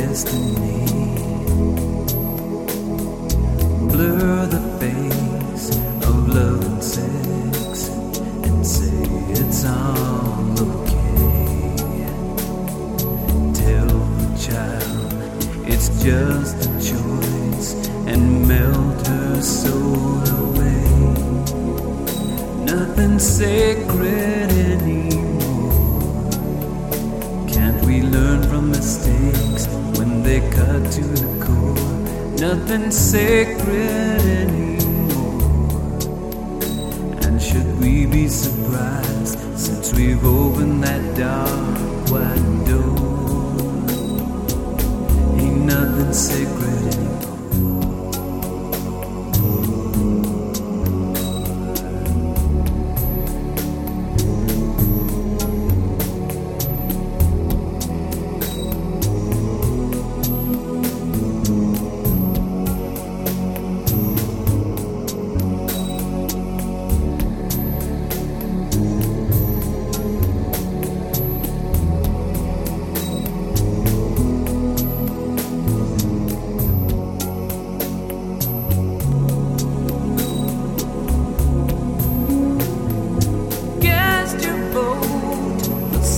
destiny. Blur the face of love and sex and say it's all okay. Tell the child it's just a choice and melt her soul away. Nothing sacred anymore. Can't we learn from mistakes? Cut to the core? Nothing sacred anymore. And should we be surprised since we've opened that dark wide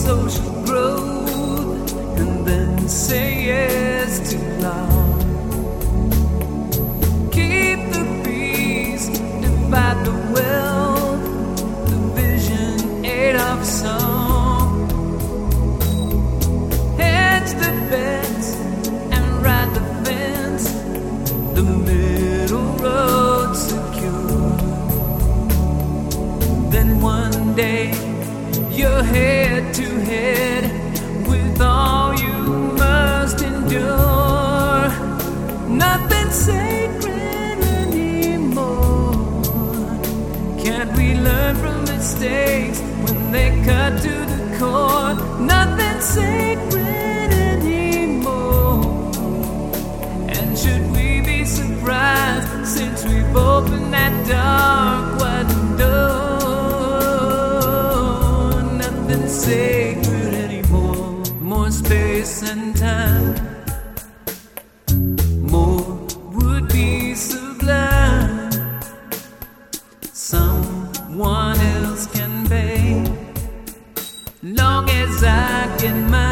social growth and then say yes to love. Keep the peace, divide the wealth, the vision aid of some. You're head to head with all you must endure. Nothing sacred anymore. Can't we learn from mistakes when they cut to the core? Nothing sacred anymore. And should we be surprised since we've opened that dark wide Someone else can pay. Long as I get mine